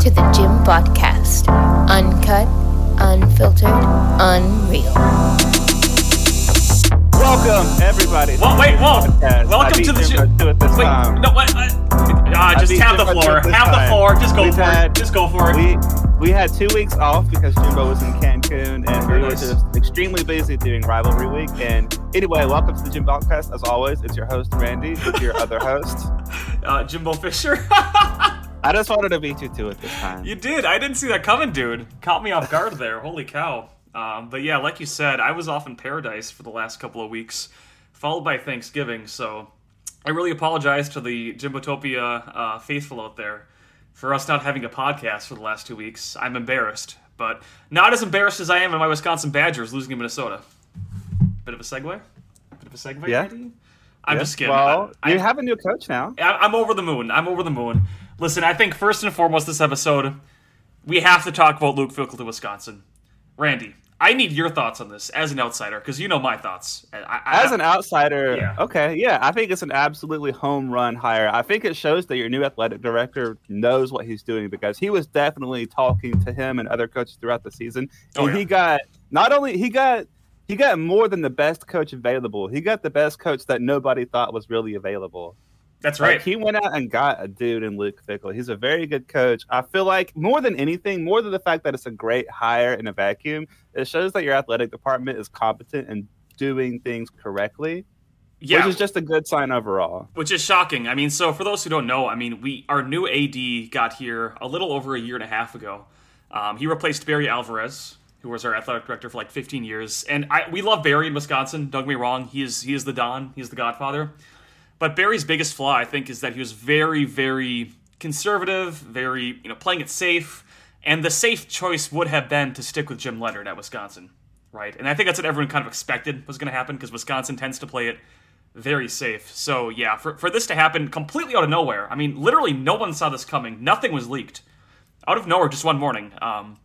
to the Jim Podcast. Uncut, unfiltered, unreal. Welcome, everybody. Well, wait, whoa. Podcast. Welcome to the Jimbo Jim- this Wait, time. no, what? Uh, just have the floor. it this Have the floor. Just go We've for had- it. Just go for it. We we had two weeks off because Jimbo was in Cancun and we were just extremely busy doing rivalry week. And anyway, welcome to the Jim Podcast. As always, it's your host Randy, with your other host. Uh, Jimbo Fisher. I just wanted to beat you to it this time. you did. I didn't see that coming, dude. Caught me off guard there. Holy cow. Um, but yeah, like you said, I was off in paradise for the last couple of weeks, followed by Thanksgiving. So I really apologize to the Jimbotopia uh, faithful out there for us not having a podcast for the last two weeks. I'm embarrassed, but not as embarrassed as I am in my Wisconsin Badgers losing to Minnesota. Bit of a segue. Bit of a segue. Yeah. I'm just kidding. Well, I- you I- have a new coach now. I- I'm over the moon. I'm over the moon. Listen, I think first and foremost, this episode, we have to talk about Luke Fickell to Wisconsin. Randy, I need your thoughts on this as an outsider because you know my thoughts. I, I, As an outsider, Yeah. okay, yeah, I think it's an absolutely home run hire. I think it shows that your new athletic director knows what he's doing because he was definitely talking to him and other coaches throughout the season, Oh, and yeah. he got not only he got he got more than the best coach available. He got the best coach that nobody thought was really available. That's Like, right. he went out and got a dude in Luke Fickell. He's a very good coach. I feel like more than anything, more than the fact that it's a great hire in a vacuum, it shows that your athletic department is competent and doing things correctly, yeah, which is just a good sign overall. which is shocking. I mean, so for those who don't know, I mean, we our new AD got here a little over a year and a half ago. Um, he replaced Barry Alvarez, who was our athletic director for like 15 years. And I we love Barry in Wisconsin. Don't get me wrong; he is he is the Don, he's the Godfather. But Barry's biggest flaw, I think, is that he was very, very conservative, very you know playing it safe. And the safe choice would have been to stick with Jim Leonhard at Wisconsin, right? And I think that's what everyone kind of expected was going to happen because Wisconsin tends to play it very safe. So yeah, for, for this to happen completely out of nowhere, I mean, literally no one saw this coming. Nothing was leaked. Out of nowhere, just one morning. Um,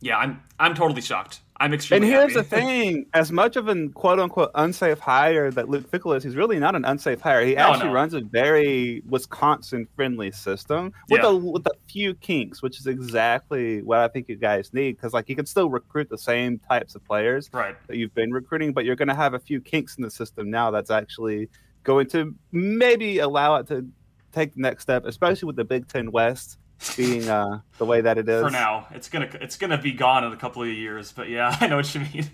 yeah, I'm I'm totally shocked. I'm And extremely. here's the thing: as much of an quote unquote unsafe hire that Luke Fickell is, he's really not an unsafe hire. He No, actually no. runs a very Wisconsin friendly system with Yeah. a with a few kinks, which is exactly what I think you guys need. Because like you can still recruit the same types of players right. that you've been recruiting, but you're going to have a few kinks in the system now that's actually going to maybe allow it to take the next step, especially with the Big Ten West being uh, the way that it is. for now. It's gonna it's gonna be gone in a couple of years, but yeah, I know what you mean.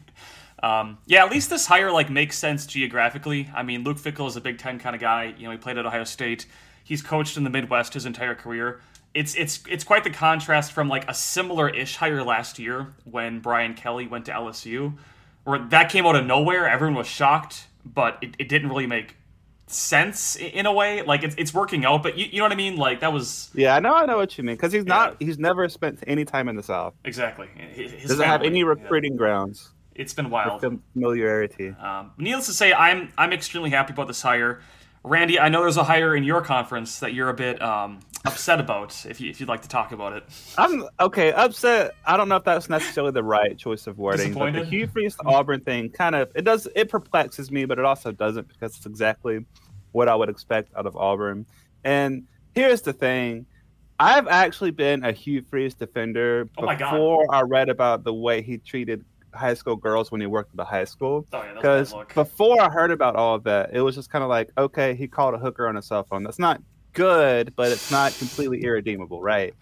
Um, yeah, at least this hire like makes sense geographically. I mean, Luke Fickell is a Big Ten kind of guy. You know, he played at Ohio State. He's coached in the Midwest his entire career. It's it's it's quite the contrast from like a similar-ish hire last year when Brian Kelly went to LSU, where that came out of nowhere. Everyone was shocked, but it, it didn't really make sense in a way. Like it's it's working out, but you, you know what I mean? Like that was Yeah, I know, I know what you mean. Because he's not, Yeah. he's never spent any time in the South. exactly. His Doesn't have any yeah. recruiting grounds It's been wild. fam- familiarity. Um, needless to say, I'm I'm extremely happy about this hire. Randy, I know there's a hire in your conference that you're a bit um, upset about. If you if you'd like to talk about it, I'm okay. Upset. I don't know if that's necessarily the right choice of wording, but the Hugh Freeze to Auburn thing kind of it does it perplexes me, but it also doesn't because it's exactly what I would expect out of Auburn. And here's the thing. I've actually been a Hugh Freeze defender Oh before I read about the way he treated high school girls when he worked at the high school. oh yeah, Because before I heard about all of that, it was just kind of like, okay, he called a hooker on a cell phone. That's not good, but it's not completely irredeemable, right?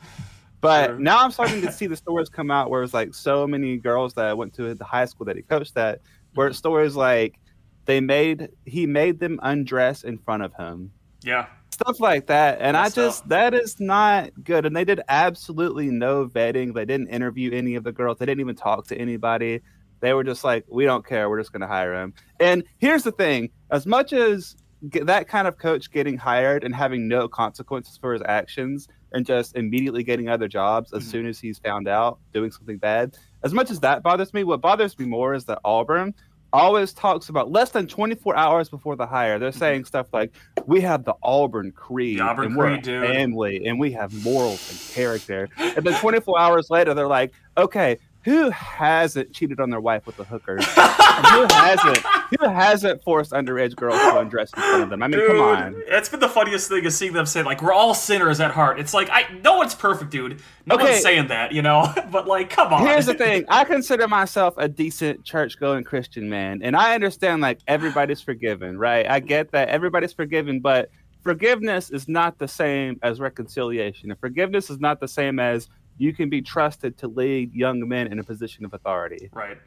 But Sure. now I'm starting to see the stories come out where it's like so many girls that went to the high school that he coached at, where it's stories like they made he made them undress in front of him, yeah, stuff like that, and I just up. that is not good. And they did absolutely no vetting. They didn't interview any of the girls. They didn't even talk to anybody. They were just like, we don't care. We're just going to hire him. And here's the thing: as much as that kind of coach getting hired and having no consequences for his actions and just immediately getting other jobs as Mhm. soon as he's found out doing something bad, as much as that bothers me, what bothers me more is that Auburn always talks about less than 24 hours before the hire. They're saying stuff like, "We have the Auburn Creed, The Auburn and we're Creed, a dude." family, and we have morals and character." and then 24 hours later, they're like, "Okay, who hasn't cheated on their wife with a hooker? who hasn't? Who hasn't forced underage girls to undress in front of them? I mean, dude, come on. It's been the funniest thing is seeing them say like we're all sinners at heart. It's like I no one's perfect, dude. No Okay. one's saying that, you know. but like, come on. Here's the thing. I consider myself a decent church going Christian man. And I understand like everybody's forgiven, right? I get that everybody's forgiven, but forgiveness is not the same as reconciliation. And forgiveness is not the same as you can be trusted to lead young men in a position of authority. Right.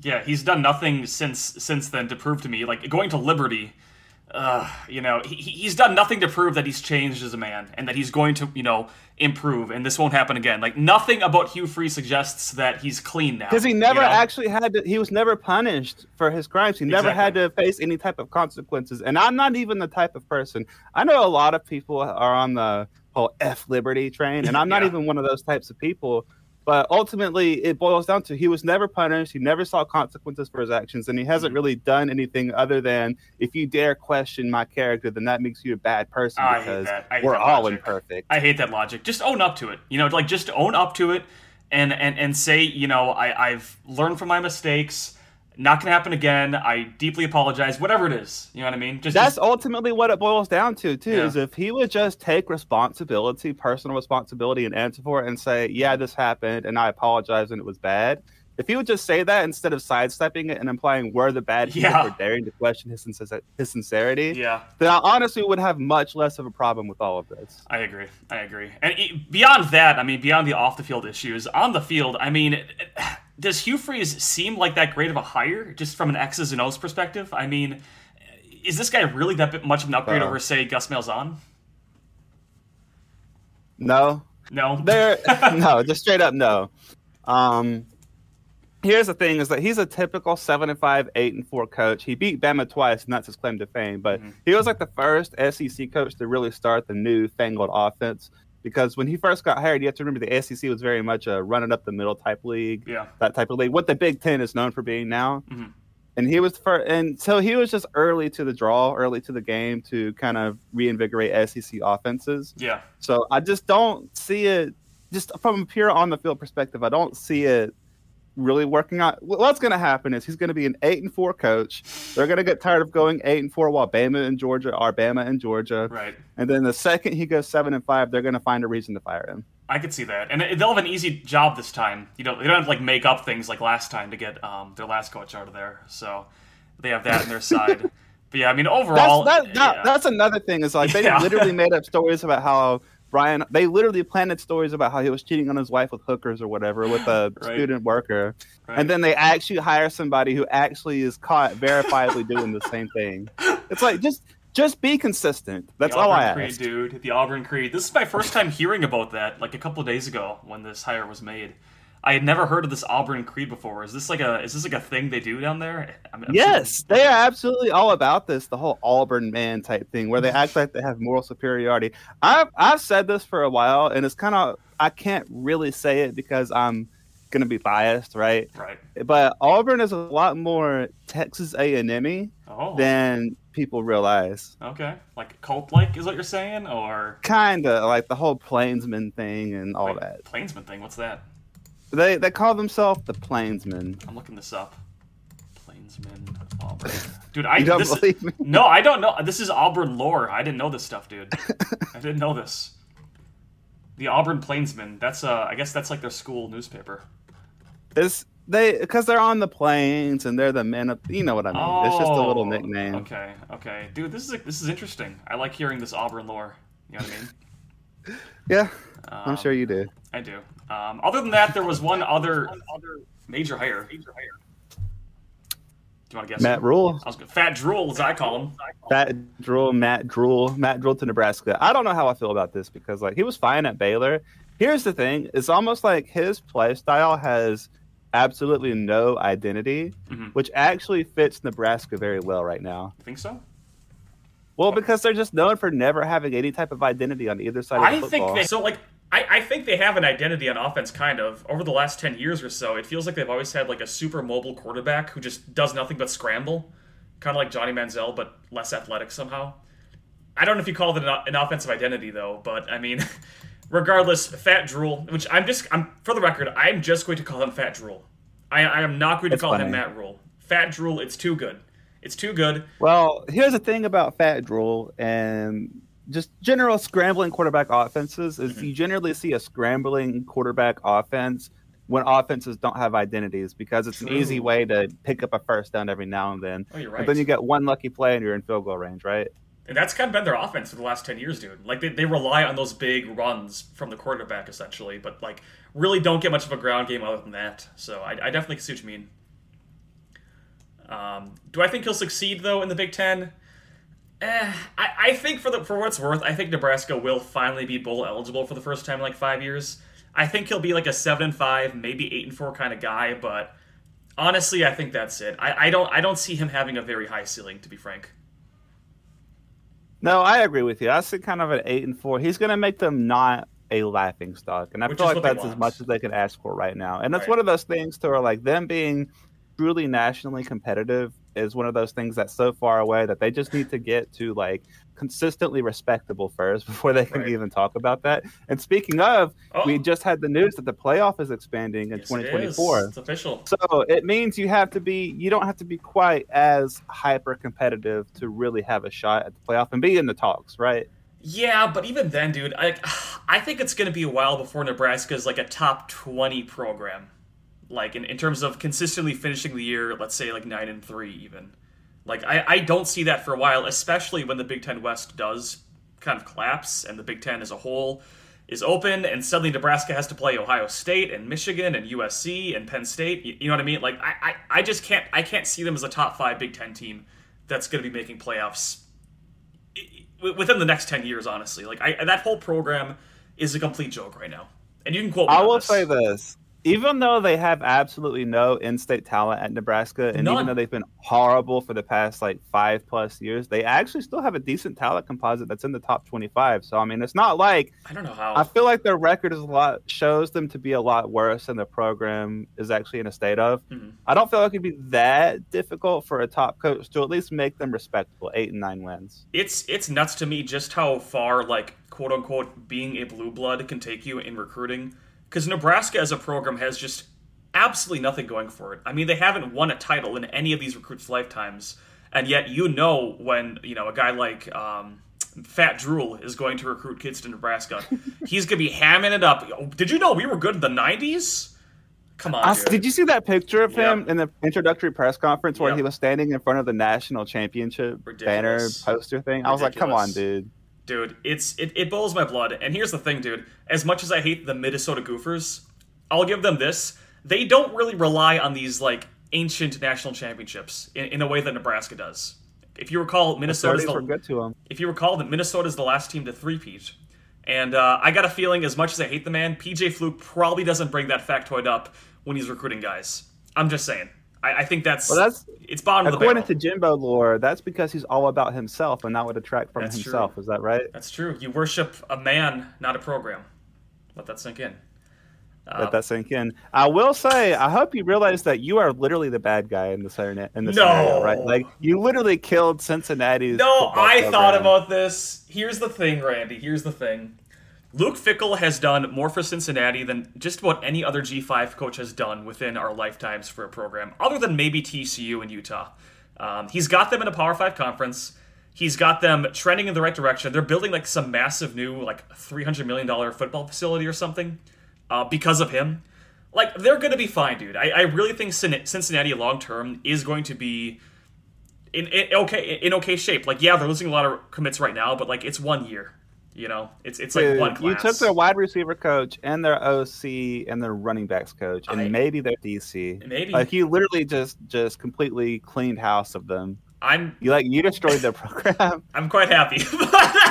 Yeah, he's done nothing since since then to prove to me like going to Liberty. Uh, you know, he, he- he's done nothing to prove that he's changed as a man and that he's going to, you know, improve and this won't happen again. Like nothing about Hugh Freeze suggests that he's clean now. Because he never you know? actually had to, he was never punished for his crimes. He never had to face any type of consequences. And I'm not even the type of person, I know a lot of people are on the whole F Liberty train, and I'm not Yeah. even one of those types of people. But ultimately, it boils down to he was never punished. He never saw consequences for his actions, and he hasn't Mm-hmm. really done anything other than if you dare question my character, then that makes you a bad person I because that. I hate we're all logic. imperfect. I hate that logic. Just own up to it. You know, like just own up to it and and and say, you know, I I've learned from my mistakes. Not gonna happen again. I deeply apologize. Whatever it is, you know what I mean. Just That's just- ultimately what it boils down to, too. Yeah. Is if he would just take responsibility, personal responsibility, and answer for it, and say, "Yeah, this happened, and I apologize, and it was bad." If he would just say that instead of sidestepping it and implying we're the bad people Yeah. for daring to question his sincer- his sincerity, yeah. then I honestly would have much less of a problem with all of this. I agree. I agree. And e- beyond that, I mean, beyond the off the field issues, on the field, I mean, does Hugh Freeze seem like that great of a hire, just from an X's and O's perspective? I mean, is this guy really that much of an upgrade Uh. over, say, Gus Malzahn? No, No. There, no, just straight up no. Um, here's the thing: is that he's a typical seven and five, eight and four coach. He beat Bama twice, and that's his claim to fame. But Mhm. he was like the first SEC coach to really start the new fangled offense. Because when he first got hired, you have to remember the SEC was very much a running up the middle type league, Yeah. that type of league. What the Big Ten is known for being now. Mhm. And he was for, and so he was just early to the draw, early to the game to kind of reinvigorate SEC offenses. Yeah. So I just don't see it, just from a pure on the field perspective, I don't see it really working out. What's going to happen is he's going to be an eight and four coach. They're going to get tired of going eight and four while Bama and Georgia are Bama and Georgia. Right. And then the second he goes seven and five, they're going to find a reason to fire him. I could see that, and they'll have an easy job this time. You know, they don't have to like make up things like last time to get um, their last coach out of there. So they have that on their side. But yeah, I mean, That's overall, that, that, yeah. that's another thing. Is like they Yeah. literally made up stories about how Brian. They literally planted stories about how he was cheating on his wife with hookers or whatever with a Right. student worker. Right. and then they actually hire somebody who actually is caught verifiably doing the same thing. It's like just just be consistent. That's all I Creed, ask. dude. The Auburn Creed. This is my first time hearing about that. Like a couple of days ago when this hire was made. I had never heard of this Auburn Creed before. Is this like a is this like a thing they do down there? I'm, I'm Yes, they are absolutely all about this, the whole Auburn man type thing, where they act like they have moral superiority. I've I've said this for a while, and it's kind of I can't really say it because I'm gonna be biased, right? right. But Auburn is a lot more Texas A and M Oh, than people realize. okay. Like cult like is what you're saying, or Kinda like the whole Plainsman thing and all Wait, that. Plainsman thing. What's that? They they call themselves the Plainsmen. I'm looking this up. Plainsmen Auburn. Dude, I You don't this, believe me? No, I don't know. This is Auburn lore. I didn't know this stuff, dude. I didn't know this. The Auburn Plainsmen. That's uh, I guess that's like their school newspaper. It's they because they're on the plains and they're the men of you know what I mean. it's just a little Oh, nickname. Okay, okay, dude. This is this is interesting. I like hearing this Auburn lore. You know what I mean? Yeah, I'm Um, sure you do. I do. Um, other than that, there was one other major hire. Do you want to guess? Matt Rhule, I was gonna, Fat Drool, as I call him. Fat Drool, Matt Drool, Matt Drool to Nebraska. I don't know how I feel about this because like he was fine at Baylor. Here's the thing: it's almost like his play style has absolutely no identity, Mhm. which actually fits Nebraska very well right now. You think so? Well, because they're just known for never having any type of identity on either side of I the think football. they so like I, I think they have an identity on offense kind of over the last 10 years or so it feels like they've always had like a super mobile quarterback who just does nothing but scramble kind of like johnny manziel but less athletic somehow i don't know if you call it an, an offensive identity though but i mean regardless, Fat Drool, which I'm just, I'm for the record, I'm just going to call him Fat Drool. I, I am not going to It's call funny. him Matt Rhule. Fat Drool, it's too good. It's too good. Well, here's the thing about Fat Drool and just general scrambling quarterback offenses is Mm-hmm. you generally see a scrambling quarterback offense when offenses don't have identities because it's an easy way to pick up a first down every now and then. Oh, you're But right. then you get one lucky play and you're in field goal range, right? And that's kind of been their offense for the last 10 years, dude. Like, they, they rely on those big runs from the quarterback, essentially, but, like, really don't get much of a ground game other than that. So I, I definitely see what you mean. Um, do I think he'll succeed, though, in the Big Ten? Eh, I, I think for the for what it's worth, I think Nebraska will finally be bowl eligible for the first time in like five years. I think he'll be like a seven and five, maybe eight and four kind of guy, but honestly, I think that's it. I, I don't I don't see him having a very high ceiling, to be frank. No, I agree with you. I see kind of an eight and four. He's going to make them not a laughing stock, and I Which feel like that's as much as they can ask for right now. And that's Right. one of those things to where like them being truly nationally competitive is one of those things that's so far away that they just need to get to like consistently respectable first before they can Right. even talk about that. And speaking of, Oh, we just had the news that the playoff is expanding in yes, it is. 2024. It's official. So it means you have to be you don't have to be quite as hyper competitive to really have a shot at the playoff and be in the talks, right? Yeah, but even then, dude, I I think it's going to be a while before Nebraska is like a top twenty program, like in, in terms of consistently finishing the year. Let's say like nine and three, even. Like I I don't see that for a while, especially when the Big Ten West does kind of collapse and the Big Ten as a whole is open, and suddenly Nebraska has to play Ohio State and Michigan and USC and Penn State. You, you know what I mean? Like I, I I just can't I can't see them as a top five Big Ten team that's going to be making playoffs within the next 10 years honestly like I, that whole program is a complete joke right now and you can quote me I will this. say this. Even though they have absolutely no in-state talent at Nebraska, and None. even though they've been horrible for the past like five plus years, they actually still have a decent talent composite that's in the top twenty-five. So I mean, it's not like i don't know how I feel like their record is a lot shows them to be a lot worse than the program is actually in a state of. Mhm. I don't feel like it'd be that difficult for a top coach to at least make them respectable, eight and nine wins. it's it's nuts to me just how far like quote unquote being a blue blood can take you in recruiting because nebraska as a program has just absolutely nothing going for it i mean they haven't won a title in any of these recruits lifetimes and yet you know when you know a guy like um, Fat Drool is going to recruit kids to Nebraska. He's gonna be hamming it up. Did you know we were good in the '90s? Come on, I- dude. did you see that picture of him in the introductory press conference where Yep. he was standing in front of the national championship banner poster thing? I was like, come on, dude. Dude it's it, it boils my blood. And here's the thing dude. As much as i hate the minnesota gophers i'll give them this. They don't really rely on these like ancient national championships in, in a way that nebraska does. If you recall minnesota's the, to him. if you recall that minnesota's the last team to three-peat. And uh, i got a feeling as much as i hate the man pj fleck probably doesn't bring that factoid up when he's recruiting guys. I'm just saying i, I think that's Well, that's it's bottom according to Jimbo lore. That's because he's all about himself and not what attract from That's himself. true. Is that right? that's true you worship a man not a program let that sink in uh, Let that sink in. I will say, I hope you realize that you are literally the bad guy in the scenario. In the No. scenario, right? Like you literally killed Cincinnati's. No, I thought about this. Here's the thing, Randy. Here's the thing. Luke Fickell has done more for Cincinnati than just about any other G5 coach has done within our lifetimes for a program, other than maybe TCU and Utah. Um, he's got them in a Power 5 conference. He's got them trending in the right direction. They're building like some massive new, like $300 million football facility or something uh, because of him. Like, they're going to be fine, dude. I, I really think Cincinnati long term is going to be in, in okay in okay shape. Like, yeah, they're losing a lot of commits right now, but like it's one year. You know, it's it's like one class. you took their wide receiver coach and their OC and their running backs coach and I- maybe their DC. Maybe. Like you literally just just completely cleaned house of them. I'm You like you destroyed their program. I'm quite happy.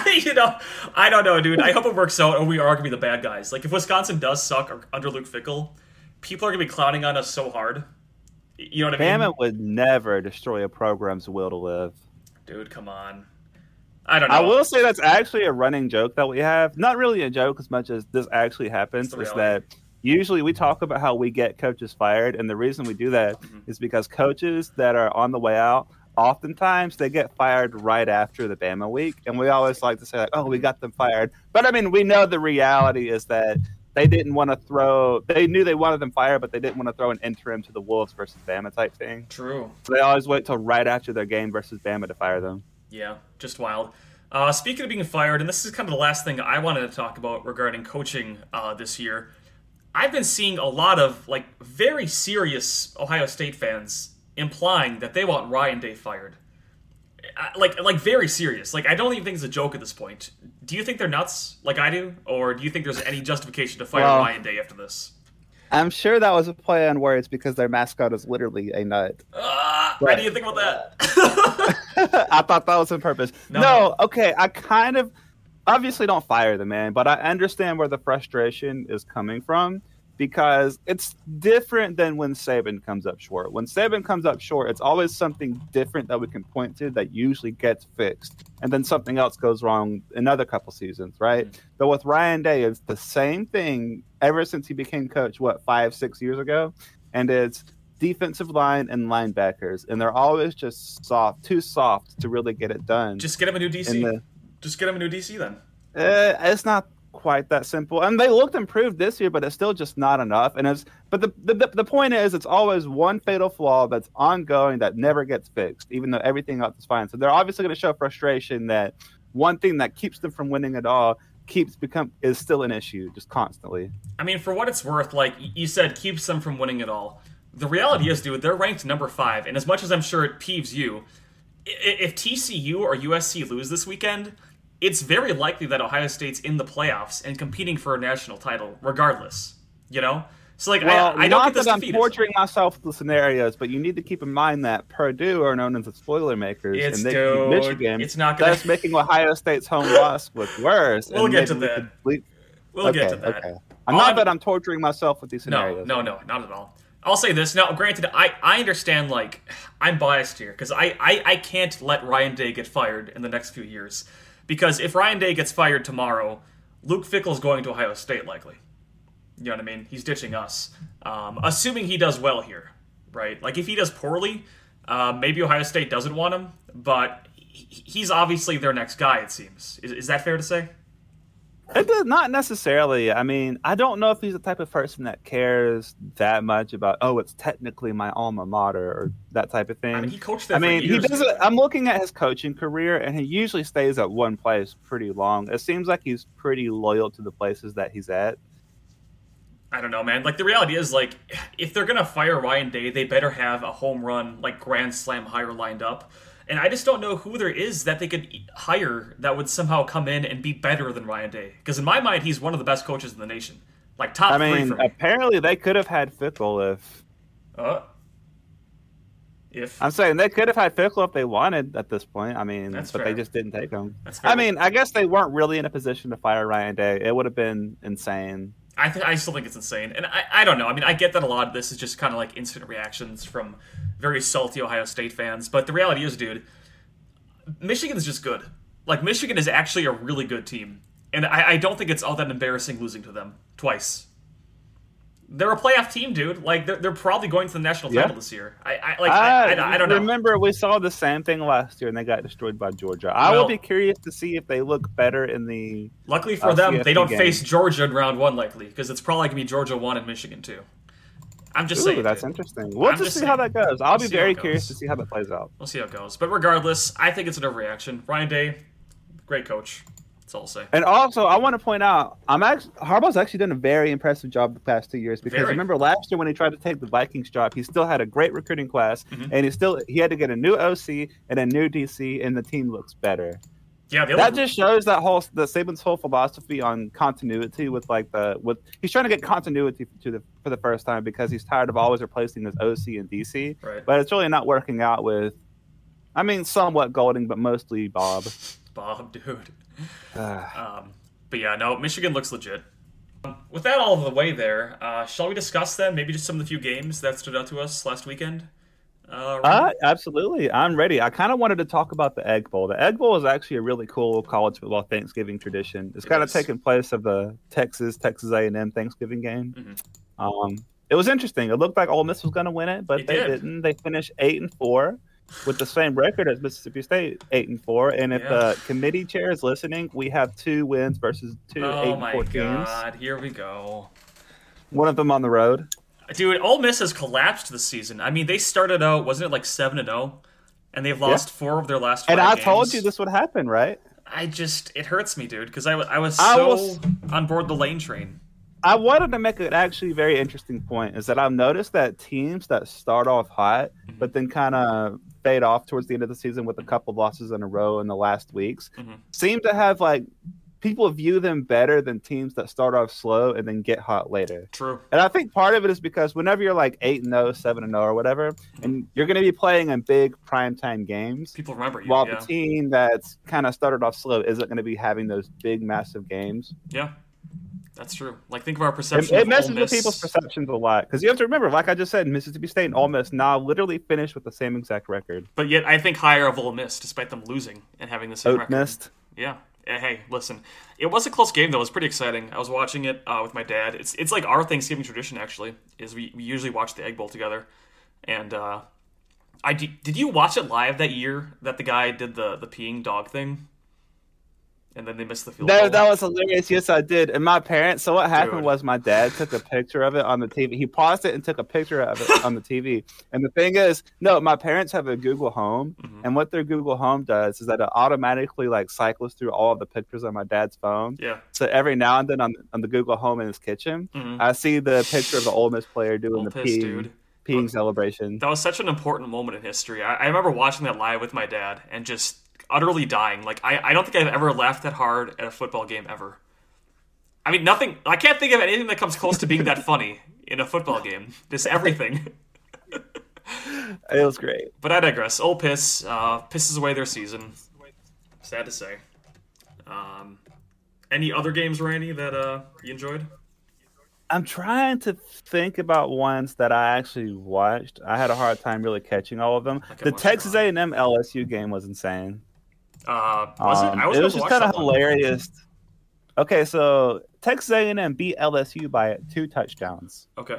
But, you know, I don't know, dude. I hope it works out, or we are gonna be the bad guys. Like if Wisconsin does suck under Luke Fickell, people are gonna be clowning on us so hard. You know what I mean, Bama would never destroy a program's will to live. dude? Come on. I don't know. I will say that's actually a running joke that we have. Not really a joke as much as this actually happens. Is that usually we talk about how we get coaches fired, and the reason we do that is Mhm. because coaches that are on the way out oftentimes they get fired right after the Bama week, and we always like to say like, "Oh, we got them fired," but I mean, we know the reality is that they didn't want to throw. They knew they wanted them fired, but they didn't want to throw an interim to the Wolves versus Bama type thing. True. So they always wait till right after their game versus Bama to fire them. Yeah, just wild. Uh, speaking of being fired, and this is kind of the last thing I wanted to talk about regarding coaching uh, this year. I've been seeing a lot of like very serious Ohio State fans implying that they want Ryan Day fired. Uh, like like very serious. Like I don't even think it's a joke at this point. Do you think they're nuts like I do, or do you think there's any justification to fire Well- Ryan Day after this? I'm sure that was a play on words because their mascot is literally a nut. Uh, how Right. do you think about that? I thought that was on purpose. No. No. okay. I kind of obviously don't fire the man, but I understand where the frustration is coming from because it's different than when Saban comes up short. When Saban comes up short, it's always something different that we can point to that usually gets fixed, and then something else goes wrong another couple seasons, right? Mm-hmm. But with Ryan Day, it's the same thing ever since he became coach. What five, six years ago, and it's defensive line and linebackers, and they're always just soft, too soft to really get it done. Just get him a new DC. the, Just get him a new DC then. uh, it's not quite that simple. And they looked improved this year, but it's still just not enough. And it's but the the, the point is, it's always one fatal flaw that's ongoing that never gets fixed, even though everything else is fine. So they're obviously going to show frustration that one thing that keeps them from winning at all keeps become is still an issue just constantly. I mean, for what it's worth, like you said, keeps them from winning at all. The reality is, dude, they're ranked number five, and as much as I'm sure it peeves you, if TCU or USC lose this weekend, it's very likely that Ohio State's in the playoffs and competing for a national title, regardless. You know, so like Well, I, I don't get this that I'm torturing myself with the scenarios, but you need to keep in mind that Purdue are known as the spoiler makers, It's and they dude, beat Michigan. it's not gonna- That's making Ohio State's home loss look worse. We'll get to that. We'll get to that. Okay. I'm All not I'm- that I'm torturing myself with these scenarios. No, no, no, not at all. I'll say this now. Granted, I, I understand. Like, I'm biased here because I, I I can't let Ryan Day get fired in the next few years because if Ryan Day gets fired tomorrow, Luke Fickell's going to Ohio State likely. You know what I mean? He's ditching us, um, assuming he does well here, right? Like if he does poorly, uh, maybe Ohio State doesn't want him, but he's obviously their next guy. It seems. Is, is that fair to say? It does not necessarily. I mean, I don't know if he's the type of person that cares that much about. Oh, it's technically my alma mater or that type of thing. I mean, he coached there I mean, he does. not I'm looking at his coaching career, and he usually stays at one place pretty long. It seems like he's pretty loyal to the places that he's at. I don't know, man. Like the reality is, like, if they're gonna fire Ryan Day, they better have a home run, like grand slam hire lined up. And I just don't know who there is that they could hire that would somehow come in and be better than Ryan Day. Because in my mind, he's one of the best coaches in the nation, like top I three mean, for me. apparently they could have had Fickell if Uh, if I'm saying they could have had Fickell if they wanted at this point. I mean, That's but fair. they just didn't take him. I mean, I guess they weren't really in a position to fire Ryan Day. It would have been insane. I th- I still think it's insane, and I, I don't know. I mean, I get that a lot of this is just kind of like instant reactions from very salty Ohio State fans, but the reality is, dude, Michigan is just good. Like Michigan is actually a really good team, and I, I don't think it's all that embarrassing losing to them twice. They're a playoff team, dude. Like they're, they're probably going to the national Yeah. title this year. I, I like I, I, I don't know. Uh, Remember, we saw the same thing last year, and they got destroyed by Georgia. I Well- will be curious to see if they look better in the. Luckily for uh, them, CFP they don't game. face Georgia in round one, likely, because it's probably gonna be Georgia one and Michigan two. I'm just Ooh, saying. that's dude. interesting. We'll I'm just see how that goes. I'll be see how very curious to see how that plays out. We'll see how it goes. But regardless, I think it's an overreaction. Ryan Day, great coach. That's all I'll say. And also, I want to point out, I'm actually Harbaugh's actually done a very impressive job the past two years because Very. remember last year when he tried to take the Vikings job, he still had a great recruiting class, Mhm. and he still he had to get a new OC and a new DC, and the team looks better. Yeah, the That other just shows that whole the Saban's whole philosophy on continuity with like the with he's trying to get continuity to the for the first time because he's tired of always replacing his OC and DC, right, but it's really not working out with. I mean, somewhat Golding, but mostly Bob. Bob, dude. Ah. Um, but yeah, no, Michigan looks legit. Um, With that all of the way there, uh, shall we discuss then maybe just some of the few games that stood out to us last weekend? Uh, Uh, absolutely. I'm ready. I kind of wanted to talk about the Egg Bowl. The Egg Bowl is actually a really cool college football Thanksgiving tradition. It's It kind of is. taken place of the Texas Texas A&M Thanksgiving game. Mhm. Um, it was interesting. It looked like Ole Miss was going to win it, but It they did. didn't. They finished eight and four, with the same record as Mississippi State, eight and four. And if Yeah. the committee chair is listening, we have two wins versus two eight Oh and four teams. god, here we go. One of them on the road. Dude, Ole Miss has collapsed this season. I mean, they started out, wasn't it like 7 and 0? And they've lost four of their last five And I games. told you this would happen, right? I just, it hurts me, dude, because I, I was I so was- on board the lane train. I wanted to make an actually very interesting point is that I've noticed that teams that start off hot Mm-hmm. but then kind of fade off towards the end of the season with a couple of losses in a row in the last weeks Mhm. seem to have like people view them better than teams that start off slow and then get hot later. True. And I think part of it is because whenever you're like 8 and 0, 7 and 0 or whatever, Mm-hmm. and you're going to be playing in big primetime games, People remember you. while yeah. the team that's kind of started off slow isn't going to be having those big massive games. yeah. That's true. Like, think of our It, perception it of messes with people's perceptions a lot because you have to remember, like I just said, Mississippi State and Ole Miss now literally finished with the same exact record. But yet, I think higher of Ole Miss, despite them losing and having the same Oat record. missed. Yeah. Eh, Hey, listen. It was a close game though. It was pretty exciting. I was watching it uh, with my dad. It's it's like our Thanksgiving tradition actually. Is we, we usually watch the Egg Bowl together, and uh, I did, did you watch it live that year that the guy did the the peeing dog thing, and then they missed the field goal. That, that was hilarious. Yes, I did. And my parents. So what happened Dude. was my dad took a picture of it on the TV. He paused it and took a picture of it on the TV. And the thing is, no, my parents have a Google Home, Mhm. and what their Google Home does is that it automatically like cycles through all of the pictures on my dad's phone. yeah. So every now and then on on the Google Home in his kitchen, Mhm. I see the picture of the Ole Miss player doing Ole the Miss, peeing, dude. peeing celebration. That was such an important moment in history. I, I remember watching that live with my dad and just utterly dying. Like I, I don't think I've ever laughed that hard at a football game ever. I mean, nothing. I can't think of anything that comes close to being that funny in a football game. Just everything. It was great. But I digress. Ole Piss uh, pisses away their season. Sad to say. Um, any other games, Randy, that uh, you enjoyed? I'm trying to think about ones that I actually watched. I had a hard time really catching all of them. The Texas A&M LSU game was insane. Uh, was Um, it? I was, it was just kind of hilarious. Okay, so Texas A&M beat LSU by two touchdowns. Okay.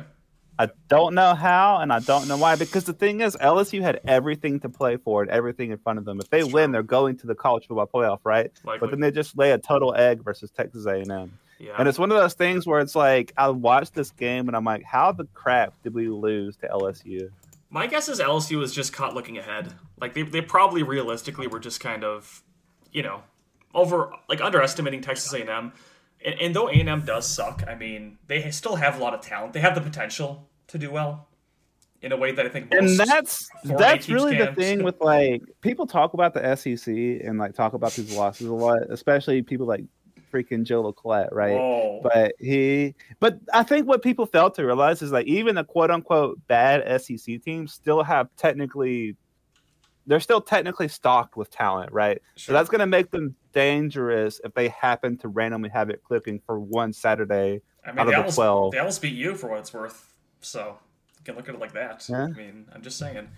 I don't know how, and I don't know why. Because the thing is, LSU had everything to play for and everything in front of them. If they That's win, true. they're going to the college football playoff, right? Likely. But then they just lay a total egg versus Texas A&M. yeah. And it's one of those things where it's like I watched this game and I'm like, how the crap did we lose to LSU? My guess is LSU was just caught looking ahead. Like they, they probably realistically were just kind of, you know, over like underestimating Texas A&M. And, and though A&M does suck, I mean, they still have a lot of talent. They have the potential to do well in a way that I think most. And that's that's really the thing with like people talk about the SEC and like talk about these losses a lot, especially people like freaking Joe Leclerc, right? Whoa. But he, but I think what people fail to realize is like even the quote unquote bad SEC teams still have technically, they're still technically stocked with talent, right? So that's going to make them dangerous if they happen to randomly have it clicking for one Saturday. I mean, out of they the almost, 12. they almost beat you for what it's worth. So you can look at it like that. Yeah. I mean, I'm just saying.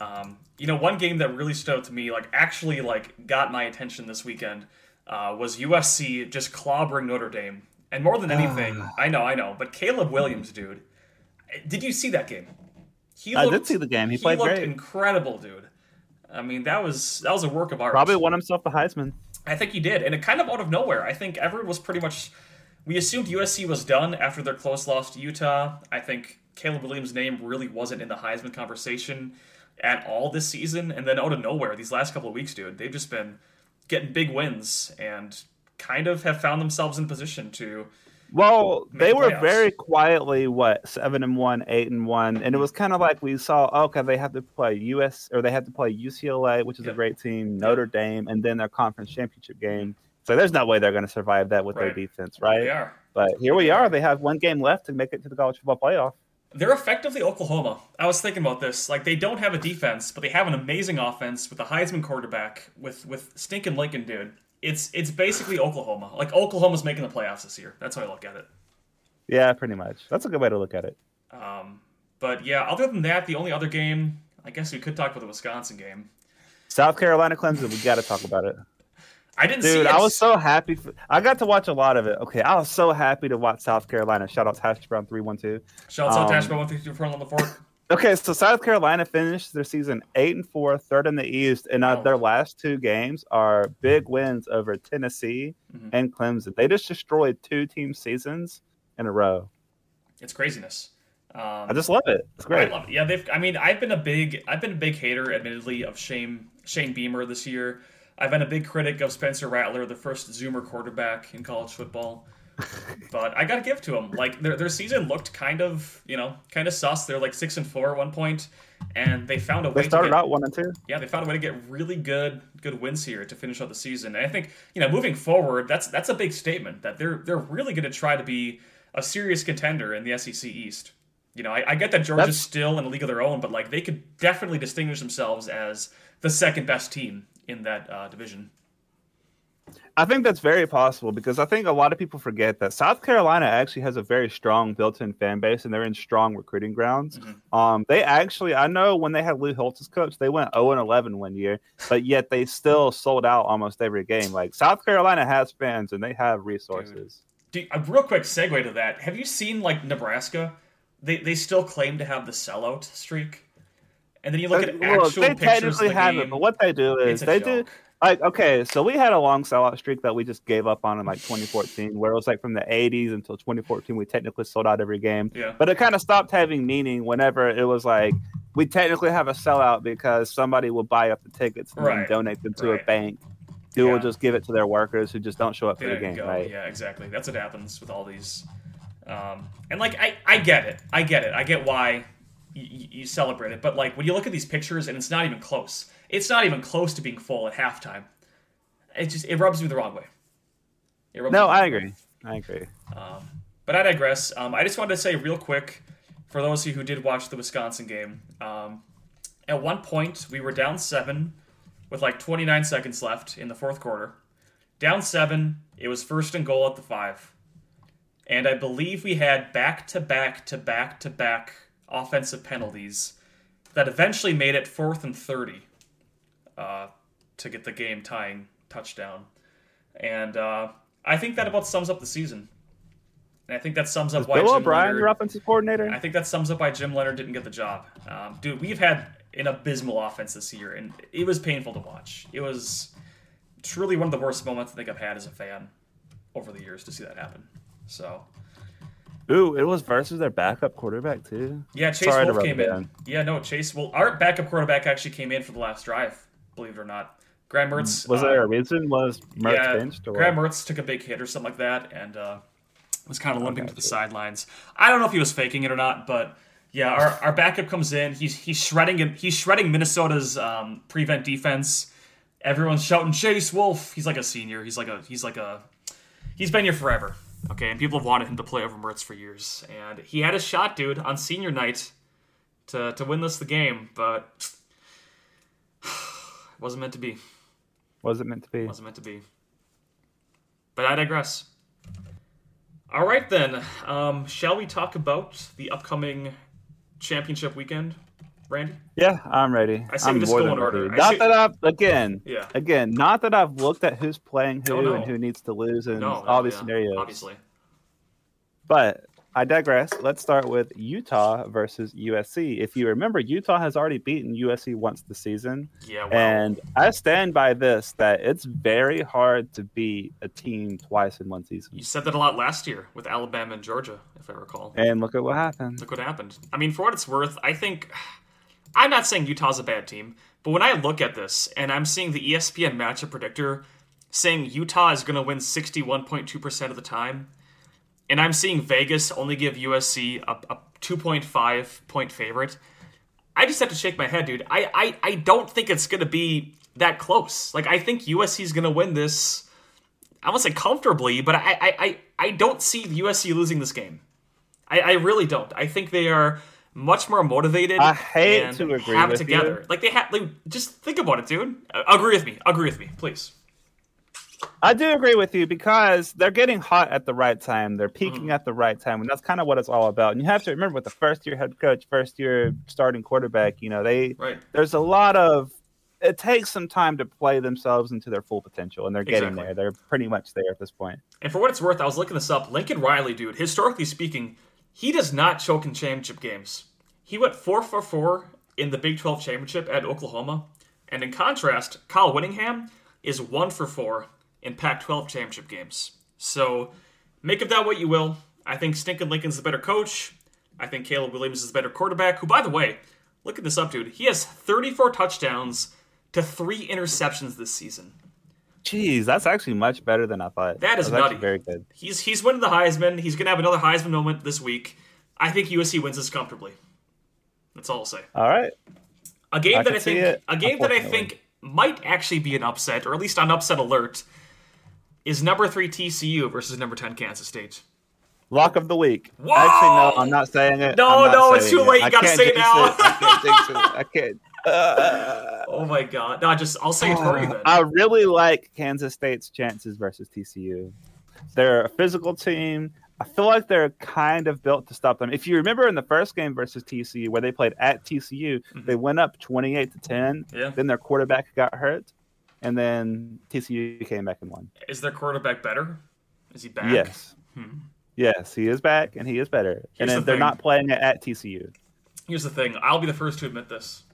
Um, you know, one game that really stood out to me, like actually like got my attention this weekend, uh, was USC just clobbering Notre Dame. And more than anything, I know, I know, but Caleb Williams, dude, did you see that game? He I did see the game. He played looked great. incredible, dude. I mean, that was that was a work of art. Probably won himself the Heisman. I think he did, and it kind of out of nowhere. I think everyone was pretty much. We assumed USC was done after their close loss to Utah. I think Caleb Williams' name really wasn't in the Heisman conversation at all this season, and then out of nowhere, these last couple of weeks, dude, they've just been getting big wins and kind of have found themselves in position to. Well, they were very quietly what seven and one, eight and one, and it was kind of like we saw. Oh, okay, they have to play US or they have to play UCLA, which is a great team, Notre Dame, and then their conference championship game. So there's no way they're going to survive that with Right. their defense, right? They are. But here we are. They have one game left to make it to the college football playoff. They're effectively Oklahoma. I was thinking about this. Like they don't have a defense, but they have an amazing offense with a Heisman quarterback with with stinking Lincoln dude. It's it's basically Oklahoma. Like Oklahoma's making the playoffs this year. That's how I look at it. Yeah, pretty much. That's a good way to look at it. Um, but yeah, other than that, the only other game, I guess we could talk about the Wisconsin game. South Carolina, Clemson. We got to talk about it, I didn't see dude. I was so happy. For, I got to watch a lot of it. Okay, I was so happy to watch South Carolina. Shout out to Hash Brown three one two. Shout out um, to Ashby one fifty two front on the fort. Okay, so South Carolina finished their season eight and four, third in the East, and uh, Wow. their last two games are big wins over Tennessee Mhm. and Clemson. They just destroyed two team seasons in a row. It's craziness. Um, I just love it. It's great. I love it. Yeah, they've. I mean, I've been a big, I've been a big hater, admittedly, of Shane Shane Beamer this year. I've been a big critic of Spencer Rattler, the first Zoomer quarterback in college football. but I gotta give to them. Like their their season looked kind of, you know, kind of sus. They're like six and four at one point, and they found a way They started to get, out one and two. yeah, they found a way to get really good good wins here to finish out the season. And I think you know, moving forward, that's that's a big statement that they're they're really going to try to be a serious contender in the SEC East. You know, I, I get that Georgia's That's- still in a league of their own, but like they could definitely distinguish themselves as the second best team in that uh, division. I think that's very possible because I think a lot of people forget that South Carolina actually has a very strong built-in fan base and they're in strong recruiting grounds. Mhm. Um, they actually, I know when they had Lou Holtz as coach, they went 0 and 11 one year, but yet they still sold out almost every game. Like South Carolina has fans and they have resources. Do, a real quick segue to that. Have you seen like Nebraska? They they still claim to have the sellout streak, and then you look Uh, at well, actual they pictures of technically the have game. it, but what they do is they joke. do like okay, so we had a long sellout streak that we just gave up on in like 2014, where it was like from the 80s until 2014, we technically sold out every game. Yeah. But it kind of stopped having meaning whenever it was like we technically have a sellout because somebody will buy up the tickets and Right. donate them to Right. a bank who Yeah. will just give it to their workers who just don't show up for the game, go. right? Yeah, exactly. That's what happens with all these. Um, and like, I, I get it. I get it. I get why you, you celebrate it. But like, when you look at these pictures and it's not even close, it's not even close to being full at halftime. It just it rubs me the wrong way. It rubs No, I agree. I agree. Um, but I digress. Um, I just wanted to say real quick for those of you who did watch the Wisconsin game. Um, at one point, we were down seven with like 29 seconds left in the fourth quarter. Down seven, it was first and goal at the five. And I believe we had back to back to back to back offensive penalties that eventually made it fourth and 30 uh, to get the game tying touchdown. And uh, I think that about sums up the season. And I think that sums up Is why Bill Jim O'Brien Leonard, your offensive coordinator? I think that sums up why Jim Leonhard didn't get the job. Um, dude, we've had an abysmal offense this year, and it was painful to watch. It was truly one of the worst moments I think I've had as a fan over the years to see that happen. So Ooh, it was versus their backup quarterback too. yeah, Chase Sorry Wolf came in. in. Yeah, no, Chase. Well, our backup quarterback actually came in for the last drive. Believe it or not, Graham Mertz. Was uh, there a reason? Was Mertz yeah, benched or Graham? Mertz took a big hit or something like that, and uh, was kind of limping to the sidelines. I don't know if he was faking it or not, but yeah, our, our backup comes in. He's he's shredding him. He's shredding Minnesota's um, prevent defense. Everyone's shouting Chase Wolf. He's like a senior. He's like a he's like a he's been here forever. Okay, and people have wanted him to play over Mertz for years, and he had a shot, dude, on senior night to to win this the game, but it wasn't meant to be. Was it meant to be? Wasn't meant to be. But I digress. All right, then. Um, shall we talk about the upcoming championship weekend, Randy? Yeah, I'm ready. I say I'm just go than in order. Not should- that I've again, Yeah. again, not that I've looked at who's playing who No, no. and who needs to lose in No, all these yeah, scenarios. Obviously. But I digress. Let's start with Utah versus USC. If you remember, Utah has already beaten USC once this season. Yeah, well, And I stand by this that it's very hard to beat a team twice in one season. you said that a lot last year with Alabama and Georgia, if I recall. And look at what happened. Look what happened. I mean, for what it's worth, I think I'm not saying Utah's a bad team, but when I look at this and I'm seeing the ESPN matchup predictor saying Utah is going to win 61.2% of the time, and I'm seeing Vegas only give USC a, a 2.5 point favorite, I just have to shake my head, dude. I, I, I don't think it's going to be that close. Like, I think USC is going to win this. I won't say comfortably, but I, I, I, I don't see USC losing this game. I, I really don't. I think they are much more motivated. I hate to agree have it with together. you. Like they have. Like, just think about it, dude. Agree with me. Agree with me, please. I do agree with you because they're getting hot at the right time. They're peaking Mm-hmm. at the right time, and that's kind of what it's all about. And you have to remember, with the first year head coach, first year starting quarterback, you know, they Right. there's a lot of it takes some time to play themselves into their full potential, and they're getting Exactly. there. They're pretty much there at this point. And for what it's worth, I was looking this up. Lincoln Riley, dude, historically speaking, he does not choke in championship games. he went four for four in the Big 12 championship at Oklahoma, and in contrast, Kyle Whittingham is one for four in Pac-12 championship games. So make of that what you will. I think Stinkin' Lincoln's the better coach. I think Caleb Williams is the better quarterback. Who, by the way, look at this up, dude. He has 34 touchdowns to three interceptions this season. Jeez, that's actually much better than I thought. That is nutty. Very good. He's he's winning the Heisman. He's gonna have another Heisman moment this week. I think USC wins this comfortably. That's all I'll say. All right. A game I that I think it, a game that I think might actually be an upset, or at least on upset alert, is number three TCU versus number ten Kansas State. Lock of the week. Whoa! Actually, no, I'm not saying it. No, no, it's too late. You gotta say it now. I can't. I can't. Uh, Oh my god! No, just I'll say it for you then. I really like Kansas State's chances versus TCU. They're a physical team. I feel like they're kind of built to stop them. If you remember in the first game versus TCU, where they played at TCU, they went up 28 to 10. Mm-hmm. Yeah. Then their quarterback got hurt, and then TCU came back and won. Is their quarterback better? Is he back? Yes. Yes, he is back, and he is better. Here's and the then they're thing. not playing it at TCU. Here's the thing. I'll be the first to admit this,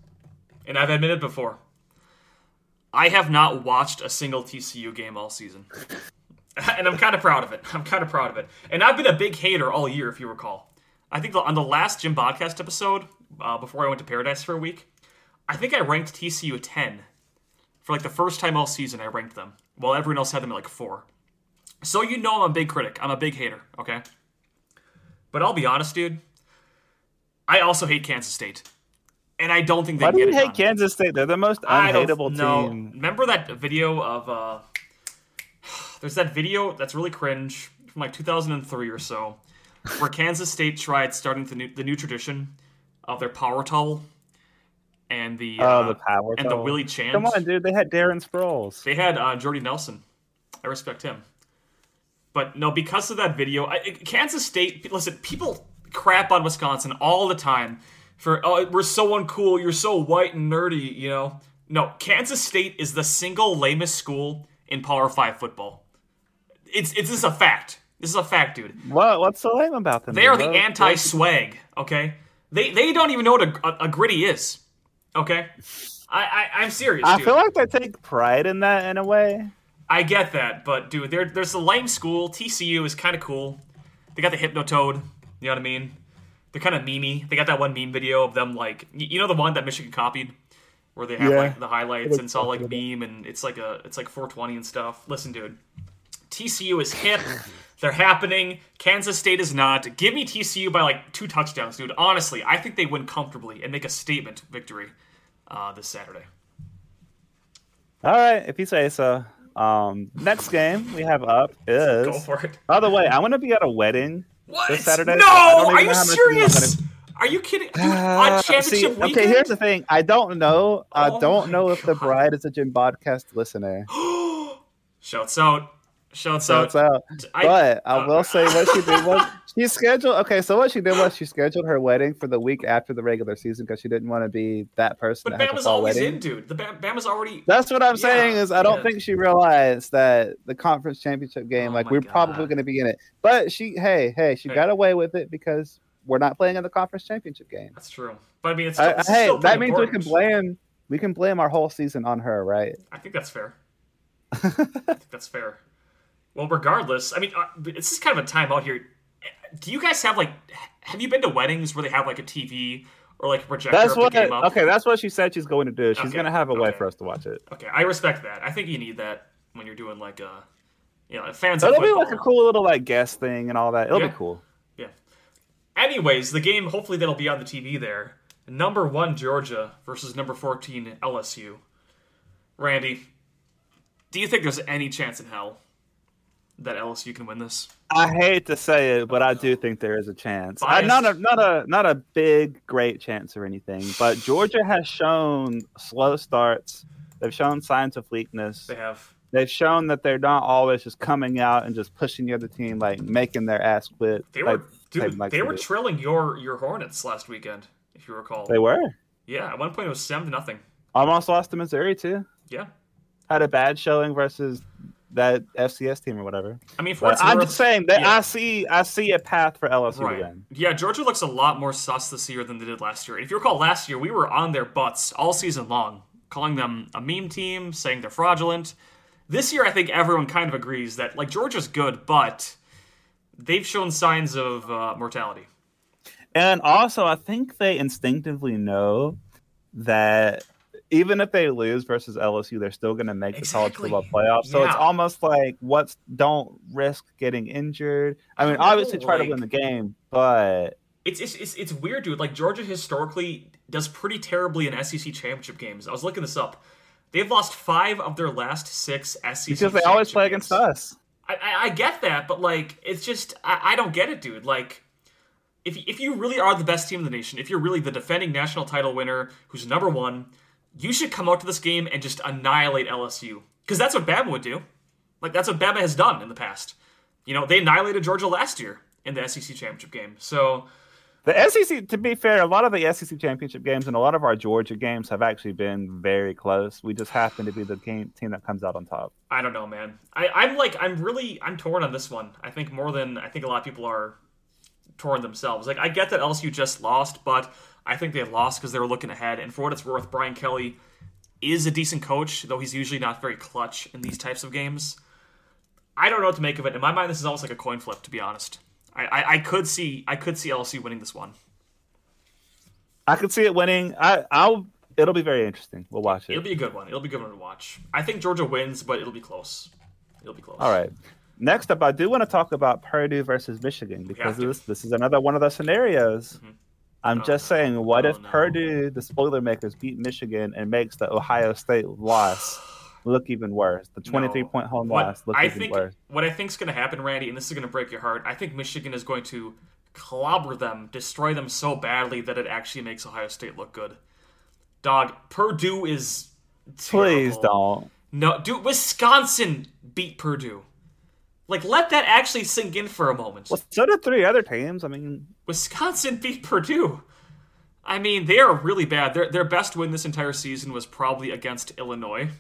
and I've admitted before. I have not watched a single TCU game all season, and I'm kind of proud of it. I'm kind of proud of it. And I've been a big hater all year, if you recall. I think on the last Jim Podcast episode, uh, before I went to Paradise for a week, I think I ranked TCU a 10. For like the first time all season, I ranked them, while everyone else had them at like four. So you know I'm a big critic. I'm a big hater. Okay. But I'll be honest, dude. I also hate Kansas State, and I don't think they Why do get you it hate. Kansas State? They're the most unhateable team. Remember that video of uh there's that video that's really cringe from like 2003 or so where Kansas State tried starting the new, the new tradition of their power towel and the Oh, uh, the power and the. Willie chant. Come on, dude. They had Darren Sproles. They had uh, Jordy Nelson. I respect him. But no, because of that video, I, Kansas State. Listen, people crap on Wisconsin all the time for oh we're so uncool, you're so white and nerdy, you know. No, Kansas State is the single lamest school in Power Five football. It's it's this is a fact. This is a fact, dude. What? What's so lame about them? They are the anti swag. Okay, they they don't even know what a, a, a gritty is. Okay, I, I I'm serious. I dude. feel like they take pride in that in a way. I get that, but dude, there, there's a lame school. TCU is kind of cool. They got the Hypnotoad. You know what I mean? They're kind of memey. They got that one meme video of them like, you know, the one that Michigan copied, where they have Yeah. like the highlights and it's all like meme and it's like a it's like 420 and stuff. Listen, dude, TCU is hip. They're happening. Kansas State is not. Give me TCU by like two touchdowns, dude. Honestly, I think they win comfortably and make a statement victory uh, this Saturday. All right, if you say so. Um, next game we have up is. Go for it. By the way, I want to be at a wedding. What? This Saturday? No! I don't Are you know how much you know serious? Are you kidding? Dude, Uh, on championship see, weekend? okay, here's the thing. I don't know. I Oh don't my know if the bride is a Jim Podcast listener. Shouts out. Shouts So out. out. I- But I uh, will say what she did was she scheduled. Okay, so what she did was she scheduled her wedding for the week after the regular season because she didn't want to be that person But that Bama's always wedding. in, dude. The Bam- Bama's already. That's what I'm Yeah, saying is I don't think she realized that the conference championship game, Oh like we're God. probably going to be in it. But she, hey, hey, she Hey. got away with it because we're not playing in the conference championship game. That's true. But I mean, it's I- it's hey, that means we can blame we can blame our whole season on her, right? I think that's fair. I think that's fair. Well, regardless, I mean, uh, this is kind of a timeout here. Do you guys have like? Have you been to weddings where they have like a TV or like a projector That's what. up? Okay, that's what she said she's going to do. She's Okay, going to have a way for us to watch it. Okay, I respect that. I think you need that when you're doing like a, you know, fans. It'll be like a cool little like guest thing and all that. It'll Yeah. be cool. Yeah. Anyways, the game hopefully that'll be on the TV there. Number one Georgia versus number fourteen LSU. Randy, do you think there's any chance in hell that LSU can win this? I hate to say it, but I do think there is a chance. Uh, Biased. not a not a not a big great chance or anything, but Georgia has shown slow starts. They've shown signs of weakness. They have. They've shown that they're not always just coming out and just pushing the other team, like making their ass quit. They like, were dude. like they were do. trilling your your Hornets last weekend, if you recall. they were yeah, at one point it was seven to nothing. almost lost to Missouri too. Yeah. Had a bad showing versus that FCS team or whatever. I mean, for I'm just saying that yeah. I see I see a path for LSU Right. win. Yeah, Georgia looks a lot more sus this year than they did last year. If you recall, last year we were on their butts all season long, calling them a meme team, saying they're fraudulent. This year, I think everyone kind of agrees that like Georgia's good, but they've shown signs of uh, mortality. And also, I think they instinctively know that even if they lose versus LSU, they're still going to make the college Exactly. football playoffs. So it's almost like what's don't risk getting injured. I mean, I obviously try to win the game, but It's, it's it's it's weird, dude. Like Georgia historically does pretty terribly in SEC championship games. I was looking this up. They've lost five of their last six SEC because they always play games. against us. I, I, I get that, but like, it's just I, I don't get it, dude. Like, if if you really are the best team in the nation, if you're really the defending national title winner, who's number one, you should come out to this game and just annihilate LSU because that's what Bama would do. Like that's what Bama has done in the past. You know, they annihilated Georgia last year in the SEC championship game. So The SEC, to be fair, a lot of the SEC championship games and a lot of our Georgia games have actually been very close. We just happen to be the game, team that comes out on top. I don't know, man. I, I'm like I'm really I'm torn on this one. I think more than I think a lot of people are torn themselves. Like I get that LSU just lost, but I think they lost because they were looking ahead. And for what it's worth, Brian Kelly is a decent coach, though he's usually not very clutch in these types of games. I don't know what to make of it. In my mind, this is almost like a coin flip, to be honest. I, I, I could see I could see LSU winning this one. I could see it winning. I, I'll. It'll be very interesting. We'll watch it. It'll be a good one. It'll be a good one to watch. I think Georgia wins, but it'll be close. It'll be close. All right. Next up, I do want to talk about Purdue versus Michigan because this this is another one of the scenarios. Mm-hmm. I'm Oh, just saying, what Oh, if no. Purdue, the spoiler makers, beat Michigan and makes the Ohio State loss look even worse? The 23 No. point home What loss look I even think worse. what I think is going to happen, Randy, and this is going to break your heart. I think Michigan is going to clobber them, destroy them so badly that it actually makes Ohio State look good. Dog, Purdue is Please terrible. don't. No, dude, Wisconsin beat Purdue. Like, let that actually sink in for a moment. Well, so did three other teams. I mean, Wisconsin beat Purdue. I mean, they are really bad. Their their best win this entire season was probably against Illinois,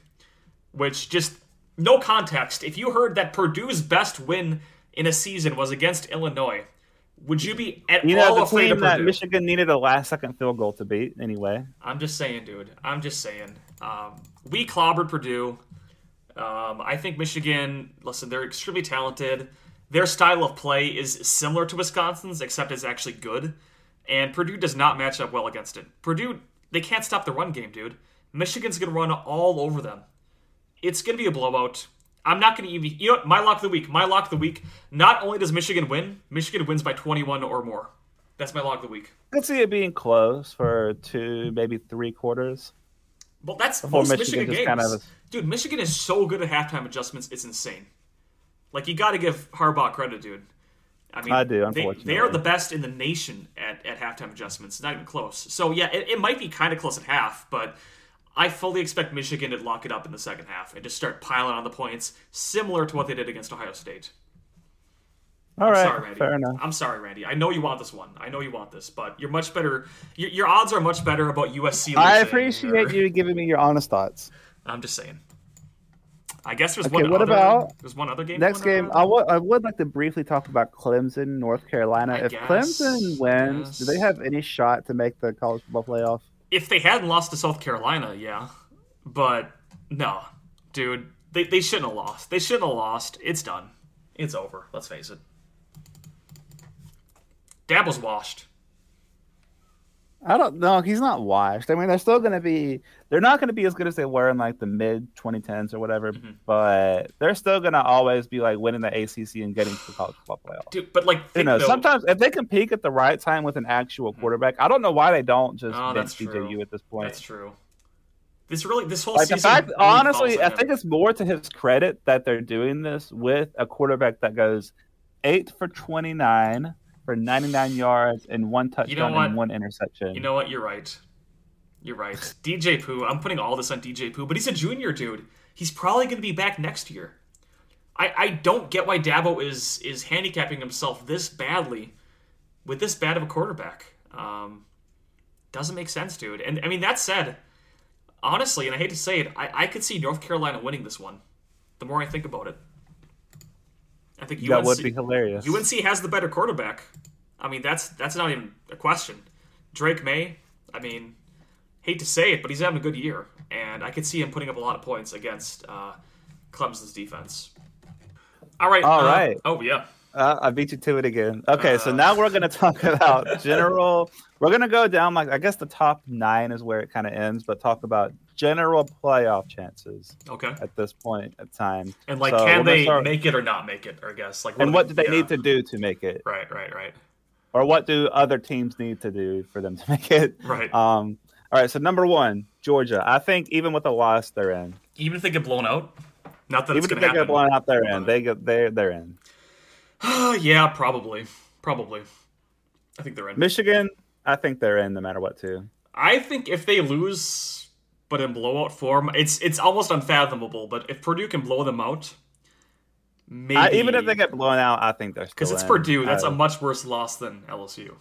which just no context. If you heard that Purdue's best win in a season was against Illinois, would you be at you all know, the afraid team of that Michigan needed a last second field goal to beat anyway. I'm just saying, dude. I'm just saying. Um, we clobbered Purdue. Um, I think Michigan. Listen, they're extremely talented. Their style of play is similar to Wisconsin's, except it's actually good. And Purdue does not match up well against it. Purdue, they can't stop the run game, dude. Michigan's gonna run all over them. It's gonna be a blowout. I'm not gonna even. You know, what? my lock of the week. My lock of the week. Not only does Michigan win, Michigan wins by 21 or more. That's my lock of the week. I could see it being close for two, maybe three quarters. Well, that's Before most Michigan Michigan, just games. kind of- Dude, Michigan is so good at halftime adjustments. It's insane. Like you got to give Harbaugh credit, dude. I mean, I do, They, unfortunately. they are the best in the nation at, at halftime adjustments. Not even close. So yeah, it, it might be kind of close at half, but I fully expect Michigan to lock it up in the second half and just start piling on the points, similar to what they did against Ohio State. All right, sorry, Randy. fair enough. I'm sorry, Randy. I know you want this one. I know you want this, but you're much better. Your, your odds are much better about USC. I appreciate or- you giving me your honest thoughts. I'm just saying. I guess there's Okay, one. what other, about there's one other game? Next game? I would I would like to briefly talk about Clemson, North Carolina. I if guess, Clemson wins, do they have any shot to make the college football playoff? If they hadn't lost to South Carolina, yeah, but no, dude, they they shouldn't have lost. They shouldn't have lost. It's done. It's over. Let's face it. Dabo's washed. I don't know. He's not washed. I mean, they're still going to be. They're not going to be as good as they were in like the mid 2010s or whatever. Mm-hmm. But they're still going to always be like winning the ACC and getting to the college football playoff. Dude, but like, You know, though- sometimes if they can peak at the right time with an actual quarterback, I don't know why they don't just Oh, bench. DJU at this point. that's true. This really, this whole Like season. fact, really honestly, I think it's more to his credit that they're doing this with a quarterback that goes eight for twenty nine for ninety nine yards and one touchdown what? and one interception. You know what? You're right. You're right. DJ Pooh. I'm putting all this on DJ Pooh, but he's a junior, dude. He's probably going to be back next year. I, I don't get why Dabo is is handicapping himself this badly with this bad of a quarterback. Um, doesn't make sense, dude. And I mean that said, honestly, and I hate to say it, I, I could see North Carolina winning this one. The more I think about it, I think UNC, that would be hilarious. UNC has the better quarterback. I mean, that's that's not even a question. Drake Maye, I mean, hate to say it, but he's having a good year, and I could see him putting up a lot of points against uh, Clemson's defense. All right. All uh, right. Oh yeah. Uh, I beat you to it again. Okay, so Uh. now we're gonna talk about general. We're gonna go down like I guess the top nine is where it kind of ends, but talk about general playoff chances Okay. at this point of time. And like, So can they start- make it or not make it? Or I guess like, And what do they yeah. need to do to make it, Right. Right. Right. or what do other teams need to do for them to make it? Right. Um. All right. So number one, Georgia. I think even with a loss, they're in. Even if they get blown out, not that Even it's if they to get blown out, they're in. They get they they're in. Yeah, probably, probably. I think they're in. Michigan. I think they're in no matter what too. I think if they lose, but in blowout form, it's it's almost unfathomable. But if Purdue can blow them out, maybe I, even if they get blown out, I think they're still because it's in. Purdue, that's a much worse loss than LSU.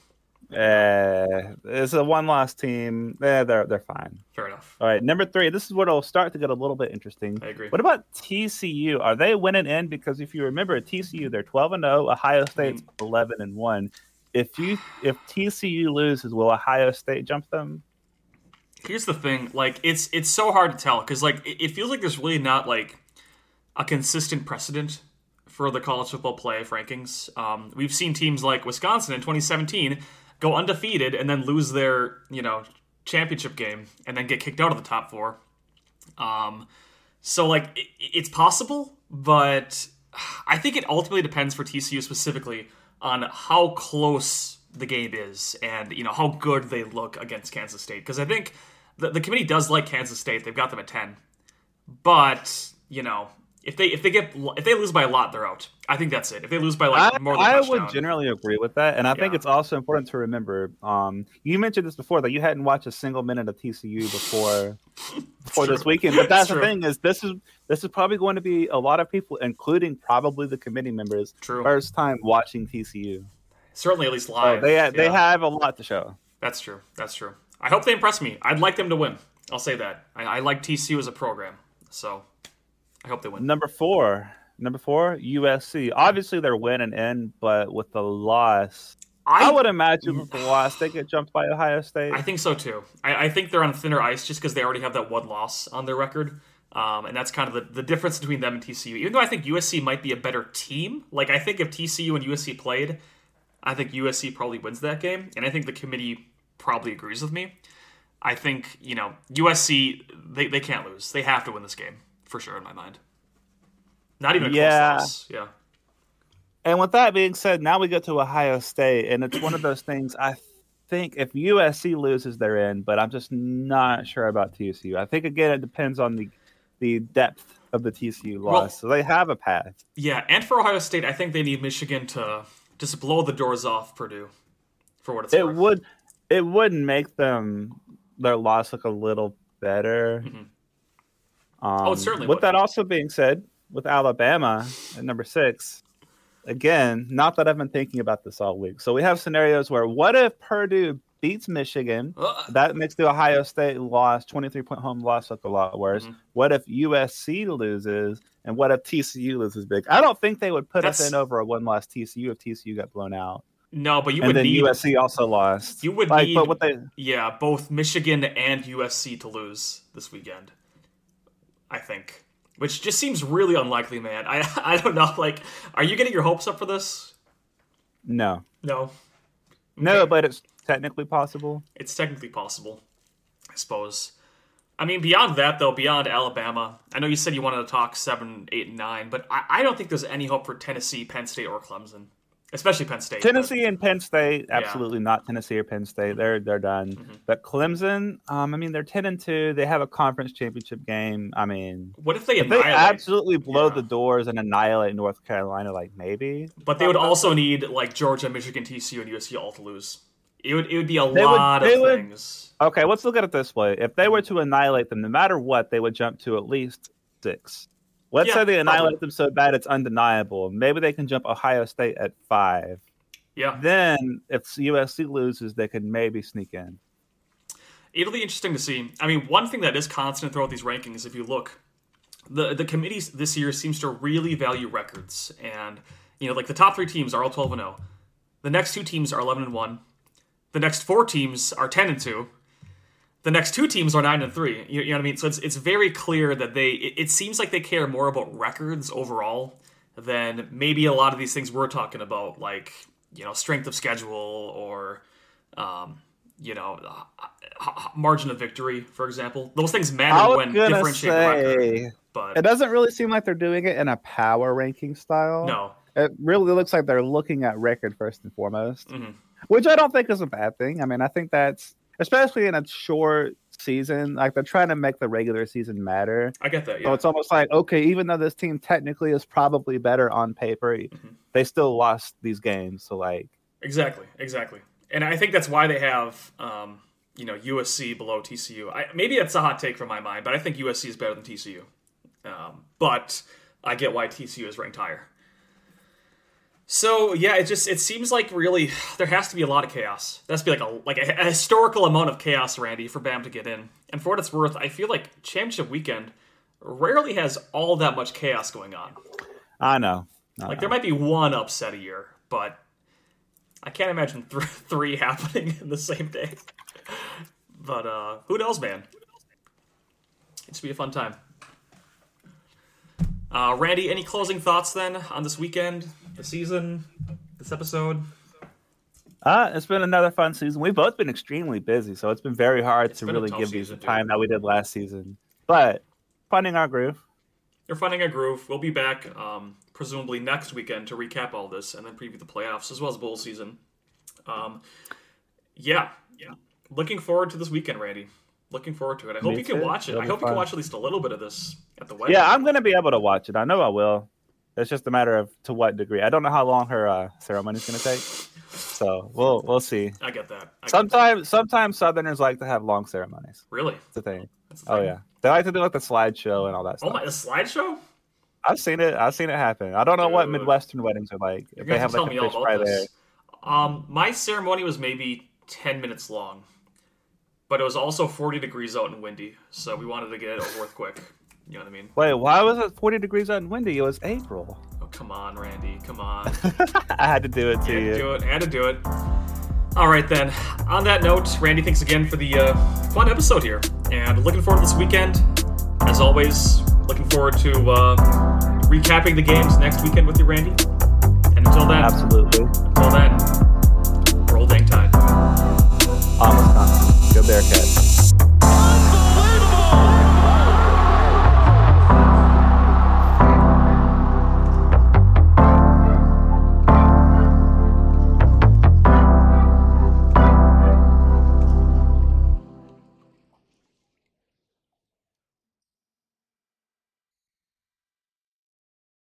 Uh, it's a one loss team. Eh, they're they're fine. Fair enough. All right, number three. This is where it'll start to get a little bit interesting. I agree. What about TCU? Are they winning in? Because if you remember, TCU they're twelve and zero. Ohio State's Mm. eleven and one. If you if TCU loses, will Ohio State jump them? Here's the thing, like it's it's so hard to tell because like it, it feels like there's really not like a consistent precedent for the college football playoff rankings. Um, we've seen teams like Wisconsin in 2017 go undefeated and then lose their you know championship game and then get kicked out of the top four. Um, so like it, it's possible, but I think it ultimately depends for TCU specifically on how close the game is and you know how good they look against Kansas State because I think the, the committee does like Kansas State. They've got them at 10. But, you know, if they if they get if they lose by a lot, they're out. I think that's it. If they lose by like I, more than I touchdown. would generally agree with that, and I think it's also important to remember. Um, you mentioned this before that you hadn't watched a single minute of TCU before before this weekend, but that's the true. thing is this is this is probably going to be a lot of people, including probably the committee members, True. first time watching TCU. Certainly at least So live. they they yeah. have a lot to show. That's true. That's true. I hope they impress me. I'd like them to win. I'll say that. I, I like TCU as a program. So I hope they win. Number four, number four, USC. Obviously, they're winning in, but with the loss, I, I, would imagine with the loss they get jumped by Ohio State. I think so too. I, I think they're on thinner ice just because they already have that one loss on their record. Um, and that's kind of the, the difference between them and TCU. Even though I think USC might be a better team, like I think if TCU and USC played, I think USC probably wins that game. And I think the committee probably agrees with me. I think, you know, USC, they, they can't lose. They have to win this game, for sure, in my mind. Not even a Yeah. close. Yeah. And with that being said, now we get to Ohio State, and it's one of those things. I think if USC loses, they're in, but I'm just not sure about TCU. I think again, it depends on the the depth of the TCU loss. Well- so they have a path. Yeah, and for Ohio State, I think they need Michigan to just blow the doors off Purdue, for what it's worth. It worth. would it would make them their loss look a little better. Mhm. Um, Oh, certainly With would. that also being said, with Alabama at number six, again, not that I've been thinking about this all week. So we have scenarios where what if Purdue beats Michigan? Ugh. That makes the Ohio State loss, 23 point home loss, look a lot worse. Mhm. What if USC loses? And what if TCU loses big? I don't think they would put us in over a one loss TCU if TCU got blown out. no, but you and would then need USC also lost. You would like, need- but what they Yeah, both Michigan and USC to lose this weekend. I think, which just seems really unlikely, man. I I don't know. Like, are you getting your hopes up for this? no, No, no, Okay. but it's technically possible. it's technically possible, I suppose. I mean, beyond that, though, beyond Alabama, I know you said you wanted to talk seven, eight, and nine, but I, I don't think there's any hope for Tennessee, Penn State, or Clemson, especially Penn State. but- Tennessee and Penn State, absolutely not Tennessee or Penn State. They're they're done. Mhm. But Clemson, um, I mean, they're ten and two. They have a conference championship game. I mean, What if they if they absolutely blow Yeah. the doors and annihilate North Carolina, like maybe. But they would also need like Georgia, Michigan, TCU, and USC all to lose. It would it would be a They lot they of would- things. Okay, let's look at it this way. If they were to annihilate them, no matter what, they would jump to at least six. Let's Yeah, say they annihilate probably. them so bad it's undeniable. Maybe they can jump Ohio State at five. Yeah, Then, if USC loses, they could maybe sneak in. it'll be interesting to see. I mean, one thing that is constant throughout these rankings, if you look, the the committee this year seems to really value records, and you know, like the top three teams are all twelve and zero. The next two teams are eleven and one. The next four teams are ten and two. The next two teams are nine and three. You, you know what I mean? So it's it's very clear that they. It, it seems like they care more about records overall than maybe a lot of these things we're talking about, like you know, strength of schedule or. Um, you know, margin of victory, for example. Those things matter when differentiating record. But it doesn't really seem like they're doing it in a power ranking style. No, it really looks like they're looking at record first and foremost, mm-hmm. which I don't think is a bad thing. I mean, I think that's especially in a short season, like they're trying to make the regular season matter. I get that. Yeah. So it's almost like okay, even though this team technically is probably better on paper, mm-hmm. they still lost these games. So like exactly, exactly, and I think that's why they have. Um, you know USC below TCU. I, maybe that's a hot take from my mind, but I think USC is better than TCU. Um, but I get why TCU is ranked higher. So yeah, it just it seems like really there has to be a lot of chaos. That's be like a like a, a, historical amount of chaos, Randy, for Bam to get in. And for what it's worth, I feel like championship weekend rarely has all that much chaos going on. I know. I like know. there might be one upset a year, but I can't imagine th- three happening in the same day. But uh who knows, man? It should be a fun time. Uh, Randy, any closing thoughts then on this weekend, the season, this episode? Uh, it's been another fun season. We've both been extremely busy, so it's been very hard it's to really give these the time that we did last season. But finding our groove. You're finding a groove. We'll be back um, presumably next weekend to recap all this and then preview the playoffs as well as bowl season. Um, yeah, yeah. Looking forward to this weekend, Randy. Looking forward to it. I hope Me you can watch it. It'll I hope you can watch at least a little bit of this at the wedding. Yeah, I'm gonna be able to watch it. I know I will. It's just a matter of to what degree. I don't know how long her uh, ceremony is gonna take, so we'll we'll see. I get that. I sometimes that. sometimes Southerners like to have long ceremonies. Really? That's the thing. That's oh thing. yeah, they like to do like the slideshow and all that stuff. Oh my, the slideshow. I've seen it. I've seen it happen. I don't know Dude. what Midwestern weddings are like. If they have like a fish fry there. Um, my ceremony was maybe ten minutes long but it was also 40 degrees out and windy, so we wanted to get it over with quick. You know what I mean? Wait, why was it 40 degrees out and windy? It was April. Oh, come on, Randy. Come on. I had to do it to you. Had to do it. I had to do it. All right, then. On that note, Randy, thanks again for the uh, fun episode here. And looking forward to this weekend. As always, looking forward to uh, recapping the games next weekend with you, Randy. And until then, absolutely. Until then, roll dang tide. On Wisconsin. Go Bearcats.